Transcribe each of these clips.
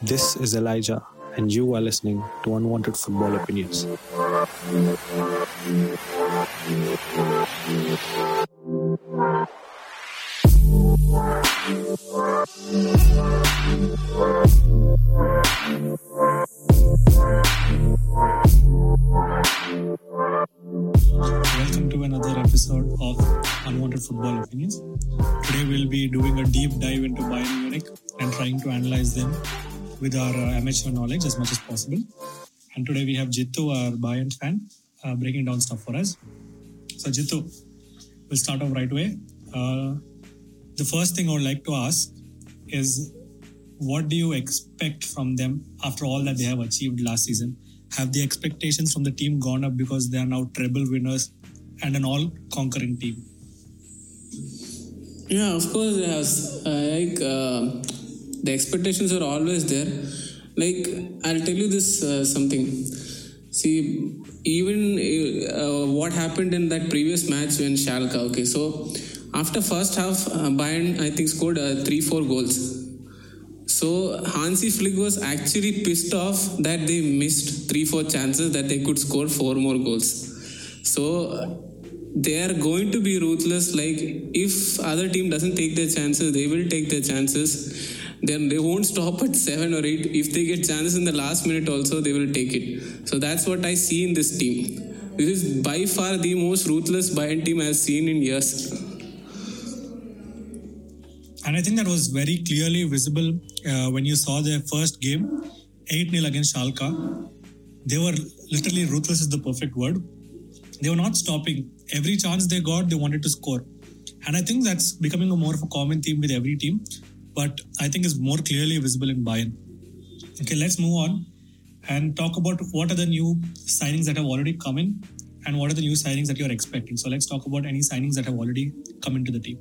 This is Elijah, and you are listening to Unwanted Football Opinions. Welcome to another episode of Unwanted Football Opinions. Today we'll be doing a deep dive into Bayern Munich and trying to analyze them with our uh, amateur knowledge as much as possible. And today we have Jittu, our Bayern fan, uh, breaking down stuff for us. So Jittu, we'll start off right away. Uh, the first thing I would like to ask is what do you expect from them after all that they have achieved last season? Have the expectations from the team gone up because they are now treble winners and an all conquering team? Yeah, of course, yes. Uh, like uh, the expectations are always there. Like I'll tell you this uh, something. See, even uh, what happened in that previous match when Schalke. Okay, so after first half, uh, Bayern I think scored uh, three four goals. So Hansi Flick was actually pissed off that they missed three four chances that they could score four more goals. So they are going to be ruthless. Like if other team doesn't take their chances, they will take their chances. Then they won't stop at seven or eight. If they get chances in the last minute, also they will take it. So that's what I see in this team. This is by far the most ruthless Bayern team I've seen in years. And I think that was very clearly visible uh, when you saw their first game, 8 0 against Schalke. They were literally ruthless, is the perfect word. They were not stopping. Every chance they got, they wanted to score. And I think that's becoming a more of a common theme with every team, but I think is more clearly visible in Bayern. Okay, let's move on and talk about what are the new signings that have already come in and what are the new signings that you're expecting. So let's talk about any signings that have already come into the team.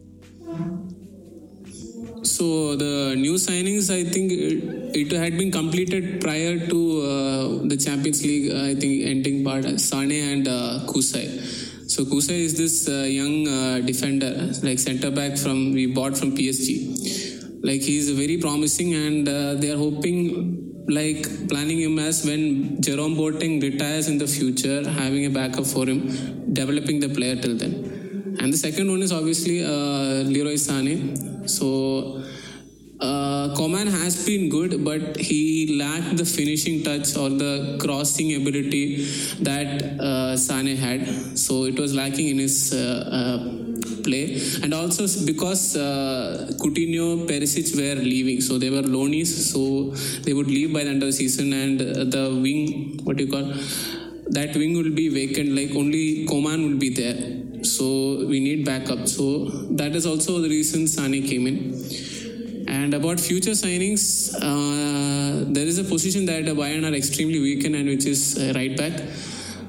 So the new signings, I think it, it had been completed prior to uh, the Champions League. I think ending part. Sane and uh, Kouassi. So Kouassi is this uh, young uh, defender, like centre back from we bought from PSG. Like he's very promising, and uh, they are hoping, like planning him as when Jerome Boateng retires in the future, having a backup for him, developing the player till then. And the second one is obviously uh, Leroy Sane. So uh, Coman has been good, but he lacked the finishing touch or the crossing ability that uh, Sane had. So it was lacking in his uh, uh, play. And also because uh, Coutinho, Perisic were leaving. So they were loanies. So they would leave by the end of the season. And uh, the wing, what you call that wing will be vacant. Like only Coman will be there. So we need backup. So that is also the reason Sane came in. And about future signings, uh, there is a position that Bayern are extremely weak in, and which is uh, right back.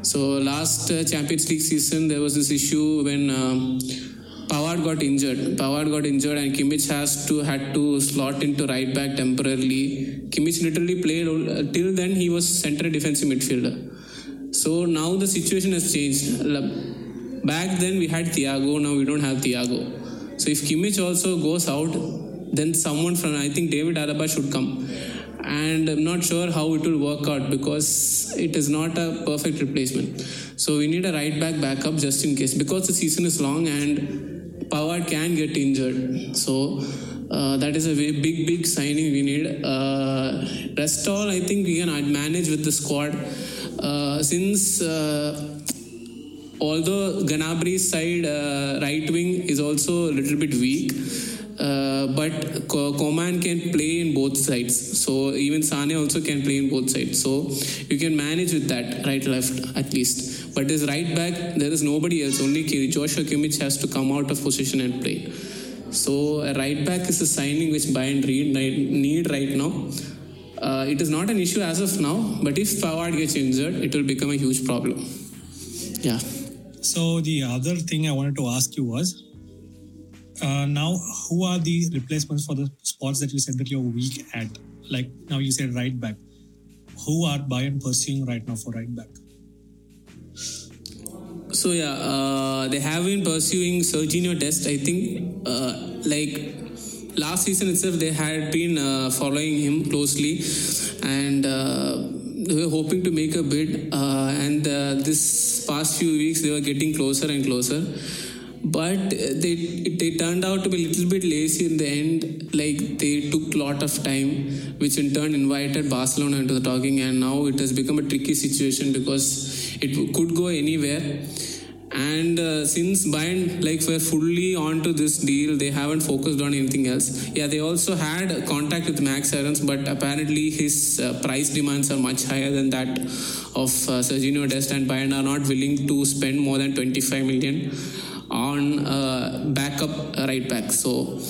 So last uh, Champions League season, there was this issue when um, Pavard got injured. Pavard got injured, and Kimmich has to had to slot into right back temporarily. Kimmich literally played uh, till then. He was central defensive midfielder. So now the situation has changed. Back then we had Thiago. Now we don't have Thiago. So if Kimmich also goes out, then someone from I think David Alaba should come. And I'm not sure how it will work out because it is not a perfect replacement. So we need a right back backup just in case because the season is long and Pavard can get injured. So uh, that is a big, big signing we need. Uh, rest all, I think we can manage with the squad. Uh, since uh, although Gnabry's side uh, right wing is also a little bit weak, uh, but Coman can play in both sides. So even Sane also can play in both sides. So you can manage with that right left at least. But his right back, there is nobody else. Only Joshua Kimmich has to come out of position and play. So a right back is a signing which Bayern need right now. Uh, it is not an issue as of now, but if Pavard gets injured, it will become a huge problem. Yeah. So the other thing I wanted to ask you was, uh, now who are the replacements for the spots that you said that you're weak at? Like now you said right back. Who are Bayern pursuing right now for right back? So yeah, uh, they have been pursuing Serginho Dest. I think uh, like last season itself they had been uh, following him closely, and uh, they were hoping to make a bid. Uh, and uh, this past few weeks they were getting closer and closer. But they they turned out to be a little bit lazy in the end. Like they took a lot of time, which in turn invited Barcelona into the talking, and now it has become a tricky situation because it could go anywhere and uh, since Bayern like were fully onto this deal, they haven't focused on anything else. Yeah, they also had contact with Max Aarons, but apparently his uh, price demands are much higher than that of uh, Serginho Dest, and Bayern are not willing to spend more than 25 million on uh, backup right back. So.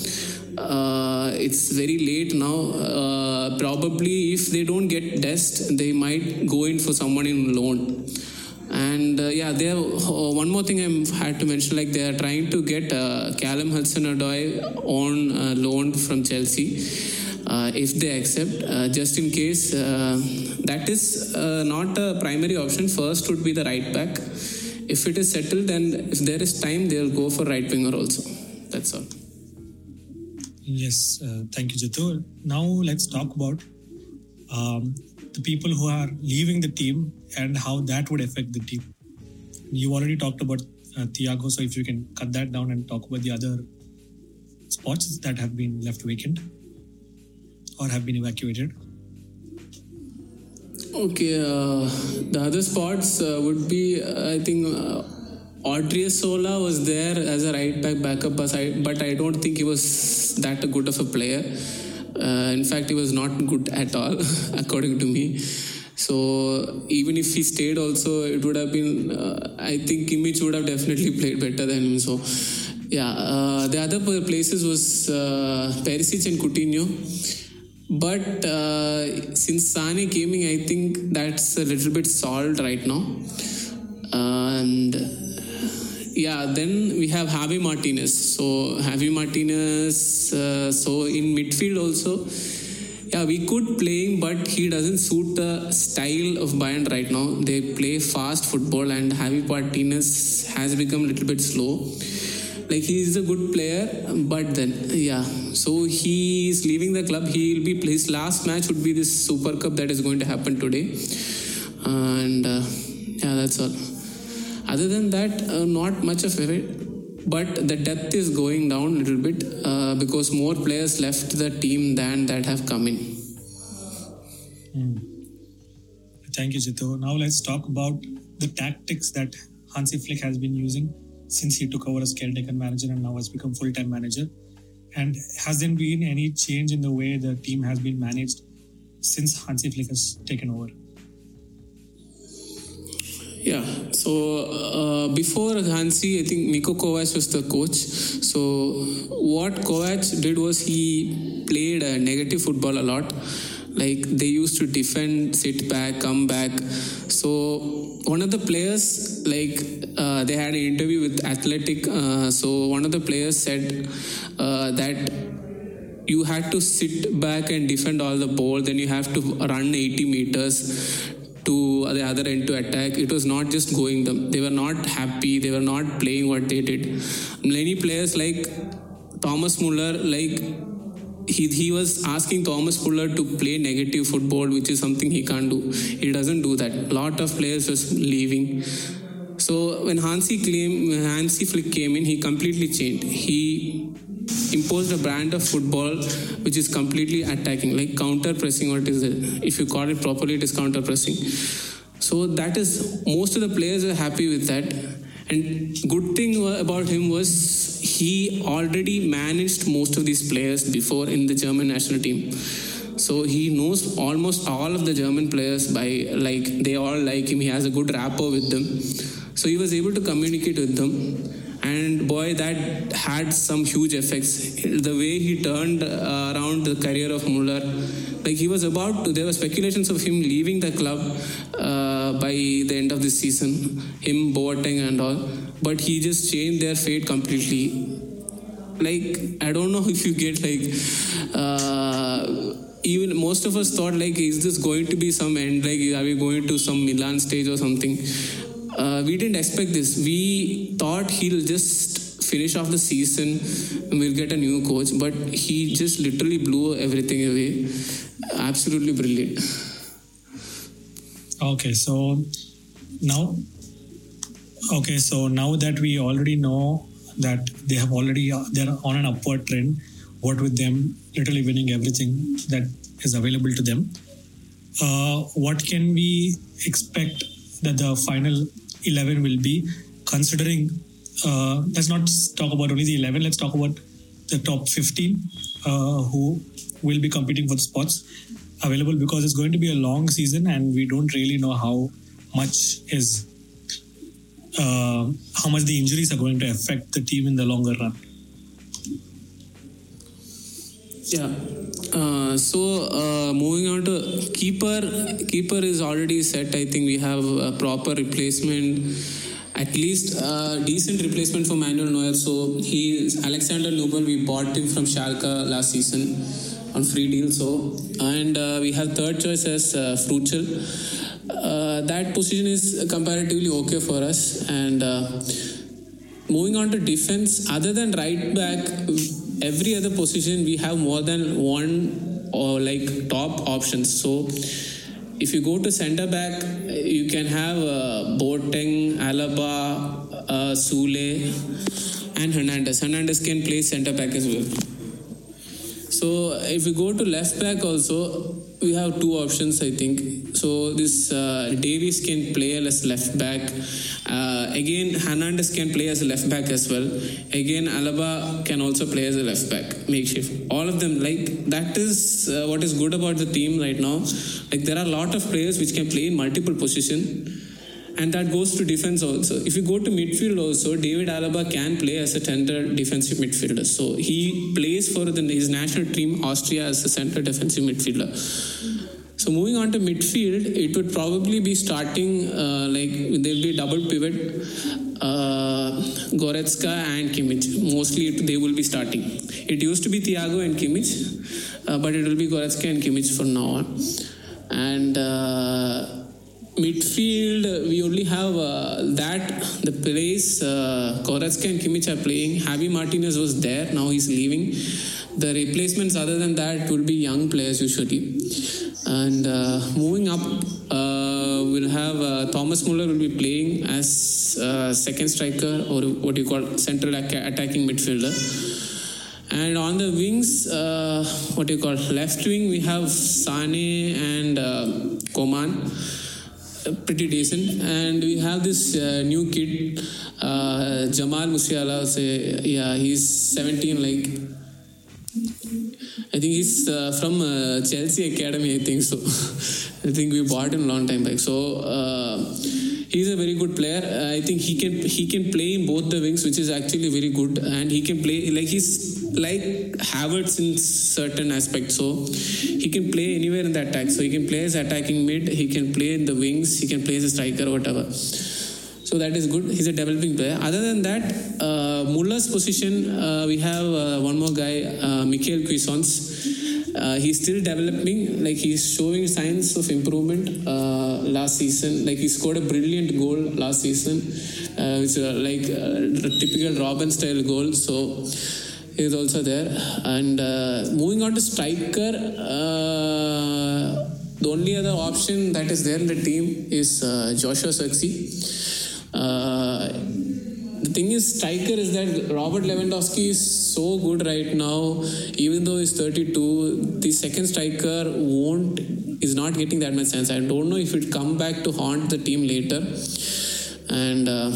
Uh, it's very late now. Uh, probably, if they don't get Dest, they might go in for someone in loan and uh, yeah, there uh, one more thing I had to mention. Like they are trying to get uh, Callum Hudson-Odoi on uh, loan from Chelsea. Uh, if they accept, uh, just in case, that is not a primary option. First would be the right back. If it is settled and if there is time, they'll go for right winger also. That's all. Yes, thank you, Jitu. Now let's talk about um, the people who are leaving the team and how that would affect the team. You already talked about uh, Thiago, so if you can cut that down and talk about the other spots that have been left vacant or have been evacuated. Okay, uh, the other spots uh, would be, uh, I think, uh, Sola was there as a right back backup, but I, but I don't think he was that good of a player. Uh, in fact, he was not good at all, according to me. So even if he stayed, also it would have been. Uh, I think Kimmich would have definitely played better than him. So yeah, uh, the other places was uh, Perisic and Coutinho. But uh, since Sane came in, I think that's a little bit solved right now. and yeah, then we have Javi Martinez. So Javi Martinez. Uh, so in midfield also, yeah, we could play but he doesn't suit the style of Bayern right now. They play fast football, and Javi Martinez has become a little bit slow. Like he is a good player, but then yeah, so he is leaving the club. He will be his last match would be this Super Cup that is going to happen today, and uh, yeah, that's all. Other than that, uh, not much of it. But the depth is going down a little bit uh, because more players left the team than that have come in. Mm. Thank you, Jitu. Now let's talk about the tactics that Hansi Flick has been using since he took over as caretaker manager and now has become full-time manager. And has there been any change in the way the team has been managed since Hansi Flick has taken over? Yeah. So uh, before Hansi, I think Niko Kovac was the coach. So what Kovac did was he played a negative football a lot. Like they used to defend, sit back, come back. So one of the players, like uh, they had an interview with Athletic. Uh, so one of the players said uh, that you had to sit back and defend all the ball then you have to run 80 meters to the other end to attack. It was not just going them. They were not happy. They were not playing what they did. Many players like Thomas Muller, like he, he was asking Thomas Muller to play negative football, which is something he can't do. He doesn't do that. A lot of players was leaving. So when Hansi came, Hansi Flick came in, he completely changed. He imposed a brand of football which is completely attacking, like counter pressing. What is it? If you call it properly, it is counter pressing. So that is most of the players are happy with that. And good thing about him was he already managed most of these players before in the German national team. So he knows almost all of the German players by like they all like him. He has a good rapport with them. So he was able to communicate with them and boy that had some huge effects. The way he turned uh, around the career of Muller like he was about to there were speculations of him leaving the club uh, by the end of this season him Boateng and all but he just changed their fate completely. Like I don't know if you get like uh, even most of us thought like is this going to be some end? Like are we going to some Milan stage or something uh, we didn't expect this. We thought he'll just finish off the season, and we'll get a new coach. But he just literally blew everything away. Absolutely brilliant. Okay, so now, okay, so now that we already know that they have already they're on an upward trend, what with them literally winning everything that is available to them, uh, what can we expect that the final 11 will be considering uh, let's not talk about only the 11 let's talk about the top 15 uh, who will be competing for the spots available because it's going to be a long season and we don't really know how much is uh, how much the injuries are going to affect the team in the longer run yeah uh, so uh, moving on to keeper keeper is already set i think we have a proper replacement at least a decent replacement for Manuel Neuer. So he Alexander Nubel. We bought him from Schalke last season on free deal. So and uh, we have third choice as uh, Fruchtl. Uh, that position is comparatively okay for us. And uh, moving on to defense, other than right back, every other position we have more than one or like top options. So if you go to centre back, you can have uh, Boateng, Alaba, uh, Sule, and Hernandez. Hernandez can play centre back as well. So if you go to left back also, we have two options I think. So this uh, Davies can play as left back. Uh, again, Hernandez can play as left back as well. Again, Alaba can also play as a left back, makeshift. All of them, like that is uh, what is good about the team right now. Like there are a lot of players which can play in multiple position and that goes to defense also. If you go to midfield also, David Alaba can play as a center defensive midfielder. So he plays for the, his national team Austria as a center defensive midfielder. So moving on to midfield, it would probably be starting uh, like there'll be double pivot, uh, Goretzka and Kimmich. Mostly it, they will be starting. It used to be Thiago and Kimmich, uh, but it will be Goretzka and Kimmich from now on. And uh, midfield, we only have uh, that the place uh, Goretzka and Kimmich are playing. Javi Martinez was there, now he's leaving. The replacements, other than that, will be young players usually. And uh, moving up, uh, we'll have uh, Thomas Muller will be playing as uh, second striker or what you call central attacking midfielder. And on the wings, what you call left wing, we have Sane and Coman pretty decent. And we have this uh, new kid, uh, Jamal Musiala. Say, yeah, he's 17. Like, I think he's uh, from uh, Chelsea Academy. I think so. I think we bought him a long time back. So uh, he's a very good player. I think he can he can play in both the wings, which is actually very good. And he can play like he's like Havertz in certain aspects. So he can play anywhere in the attack. So he can play as attacking mid. He can play in the wings. He can play as a striker, whatever. So that is good. He's a developing player. Other than that, uh, Muller's position, uh, we have uh, one more guy, uh, Michael Cuisance. Uh, he's still developing. Like he's showing signs of improvement. Uh, last season, like he scored a brilliant goal last season, uh, which uh, like a typical Robben style goal. So is also there. And uh, moving on to striker, uh, the only other option that is there in the team is uh, Joshua Zirkzee. The thing is, striker is that Robert Lewandowski is so good right now. Even though he's 32, the second striker won't is not getting that much chance. I don't know if it come back to haunt the team later. And uh,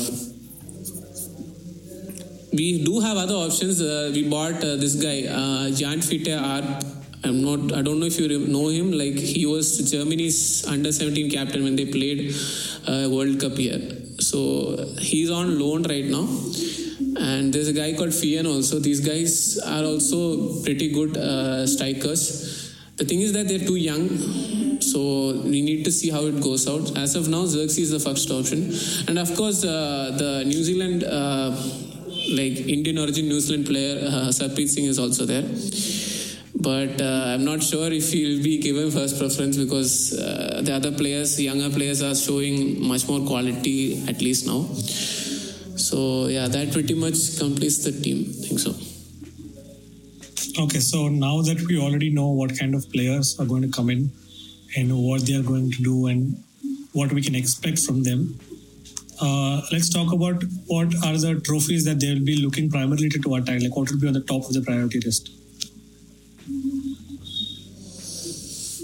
we do have other options. Uh, we bought uh, this guy, uh, Jan Fiete Arp. I'm not. I don't know if you know him. Like he was Germany's under 17 captain when they played uh, World Cup here. So he's on loan right now. And there's a guy called Fien also. These guys are also pretty good uh, strikers. The thing is that they're too young, so we need to see how it goes out. As of now, Zirkzee is the first option, and of course, uh, the New Zealand, uh, like Indian origin New Zealand player uh, Sarpreet Singh is also there. But uh, I'm not sure if he'll be given first preference because uh, the other players, younger players, are showing much more quality at least now. So yeah, that pretty much completes the team. I think so. Okay, so now that we already know what kind of players are going to come in and what they are going to do and what we can expect from them, uh, let's talk about what are the trophies that they will be looking primarily to attack. Like what will be on the top of the priority list?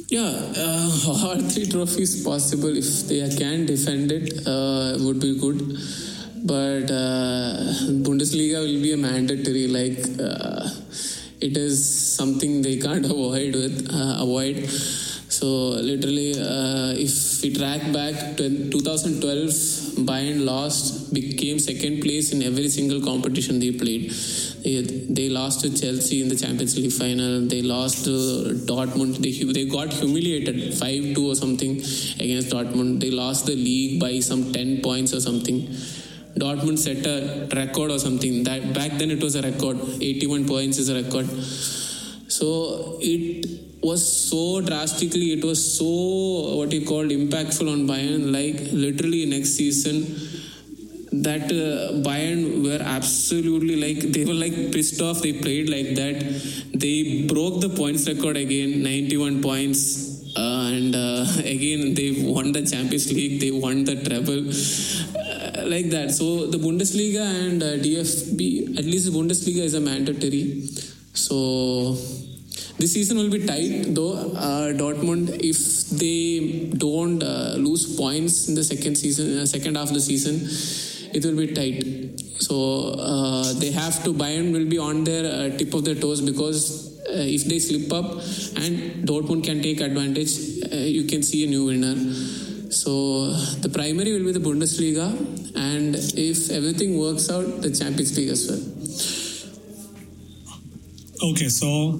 Yeah, uh, all three trophies possible if they can defend it uh, would be good. But uh, Bundesliga will be a mandatory. Like uh, it is something they can't avoid with uh, avoid. So literally, uh, if we track back to 2012, Bayern lost, became second place in every single competition they played. They, they lost to Chelsea in the Champions League final. They lost to Dortmund. They, they got humiliated 5 2 or something against Dortmund. They lost the league by some 10 points or something. Dortmund set a record or something. That back then it was a record. 81 points is a record. So it was so drastically, it was so what you called impactful on Bayern. Like literally next season, that uh, Bayern were absolutely like they were like pissed off. They played like that. They broke the points record again, 91 points. Uh, and uh, again, they won the Champions League. They won the treble, uh, like that. So the Bundesliga and uh, DFB, at least the Bundesliga is a mandatory. So this season will be tight though. Uh, Dortmund, if they don't uh, lose points in the second season, uh, second half of the season, it will be tight. So uh, they have to. Bayern will be on their uh, tip of their toes because uh, if they slip up and Dortmund can take advantage, uh, you can see a new winner. So the primary will be the Bundesliga, and if everything works out, the Champions League as well. Okay, so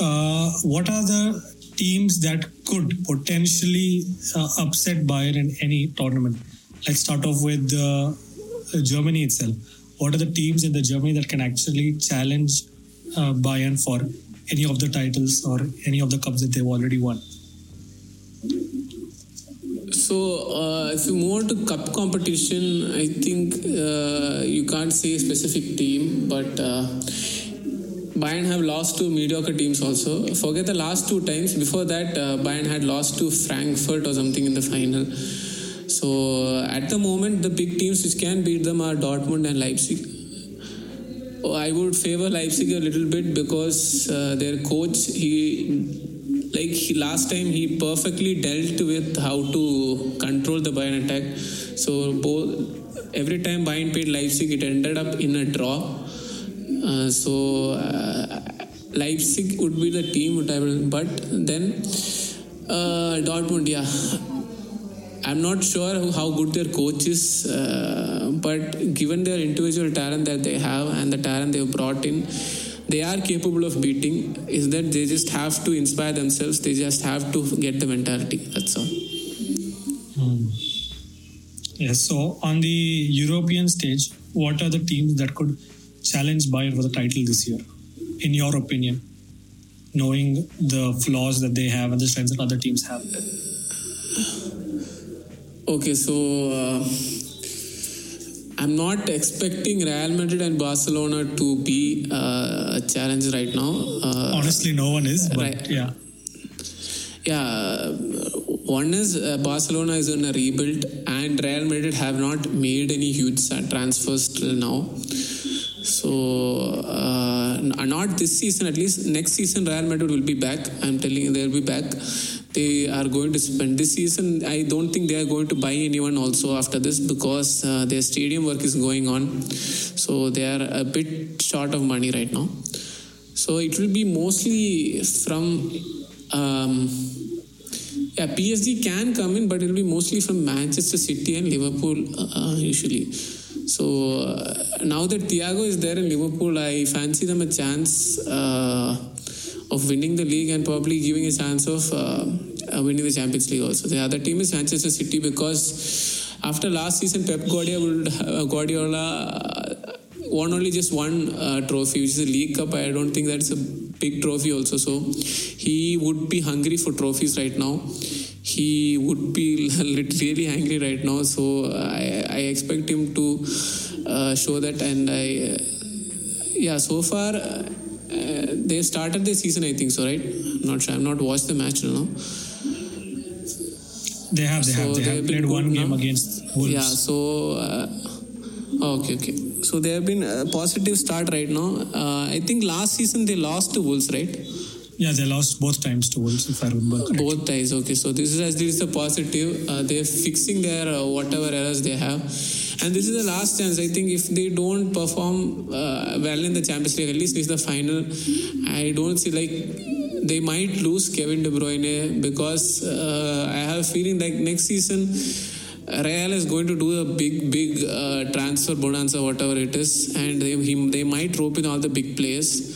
uh, what are the teams that could potentially uh, upset Bayern in any tournament? Let's start off with uh, Germany itself. What are the teams in the Germany that can actually challenge uh, Bayern for any of the titles or any of the cups that they've already won? So, uh, if you move on to cup competition, I think uh, you can't say a specific team, but uh, Bayern have lost to mediocre teams also. Forget the last two times. Before that, uh, Bayern had lost to Frankfurt or something in the final. So, at the moment, the big teams which can beat them are Dortmund and Leipzig. Oh, I would favor Leipzig a little bit because uh, their coach, he like he, last time he perfectly dealt with how to control the Bayern attack. So both every time Bayern played Leipzig, it ended up in a draw. Uh, so uh, Leipzig would be the team, but then uh, Dortmund, yeah. I'm not sure how good their coach is, uh, but given their individual talent that they have and the talent they've brought in, they are capable of beating. Is that they just have to inspire themselves? They just have to get the mentality. That's all. Yes, so on the European stage, what are the teams that could challenge Bayern for the title this year, in your opinion? Knowing the flaws that they have and the strengths that other teams have. Okay, so uh, I'm not expecting Real Madrid and Barcelona to be uh, a challenge right now. Uh, Honestly, no one is, but Right. yeah. yeah, one is uh, Barcelona is in a rebuild, and Real Madrid have not made any huge uh, transfers till now. So, uh, not this season, at least next season, Real Madrid will be back. I'm telling you, they'll be back. They are going to spend this season. I don't think they are going to buy anyone also after this because uh, their stadium work is going on. So, they are a bit short of money right now. So, it will be mostly from. Um, yeah, PSG can come in, but it will be mostly from Manchester City and Liverpool uh, usually. So uh, now that Thiago is there in Liverpool, I fancy them a chance uh, of winning the league and probably giving a chance of uh, winning the Champions League also. The other team is Manchester City because after last season, Pep Guardiola, uh, Guardiola uh, won only just one uh, trophy, which is the League Cup. I don't think that's a big trophy also. So he would be hungry for trophies right now. He would be really angry right now. So I, I expect him to uh, show that, and I, uh, yeah, so far uh, they started the season. I think so, right? I'm not sure. I've not watched the match now. They have, they So have, they they have have played one game now. against Wolves. Yeah, so uh, okay, okay. So they have been a positive start right now. Uh, I think last season they lost to Wolves, right? Yeah, they lost both times to Wolves, if I remember correctly. Both times, Okay, so this is this is the positive. Uh, they're fixing their uh, whatever errors they have, and this is the last chance. I think if they don't perform uh, well in the Champions League, at least this is the final. I don't see like they might lose Kevin De Bruyne because uh, I have a feeling like next season. Real is going to do a big, big uh, transfer bonanza, whatever it is, and they, he, they might rope in all the big players.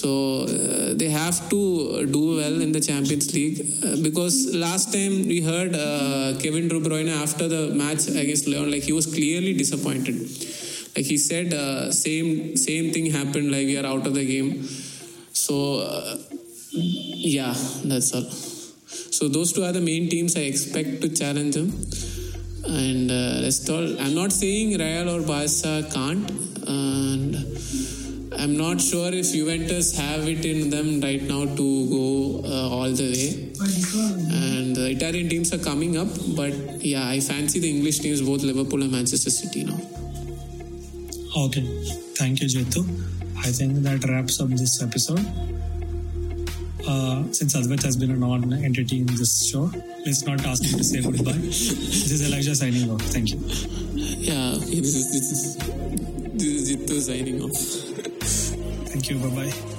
So uh, they have to do well in the Champions League uh, because last time we heard uh, Kevin De Bruyne after the match against Lyon, like he was clearly disappointed. Like he said, uh, same same thing happened. Like we are out of the game. So uh, yeah, that's all. So those two are the main teams I expect to challenge them. And uh, rest all, I'm not saying Real or Barca can't. And I'm not sure if Juventus have it in them right now to go uh, all the way. And the Italian teams are coming up, but yeah, I fancy the English teams, both Liverpool and Manchester City now. Okay. Thank you, Jetu. I think that wraps up this episode. Uh, since Advait has been a non-entity in this show, let's not ask him to say goodbye. this is Elijah signing off. Thank you. Yeah, this is this is this is Jittu signing off. Thank you. Bye bye.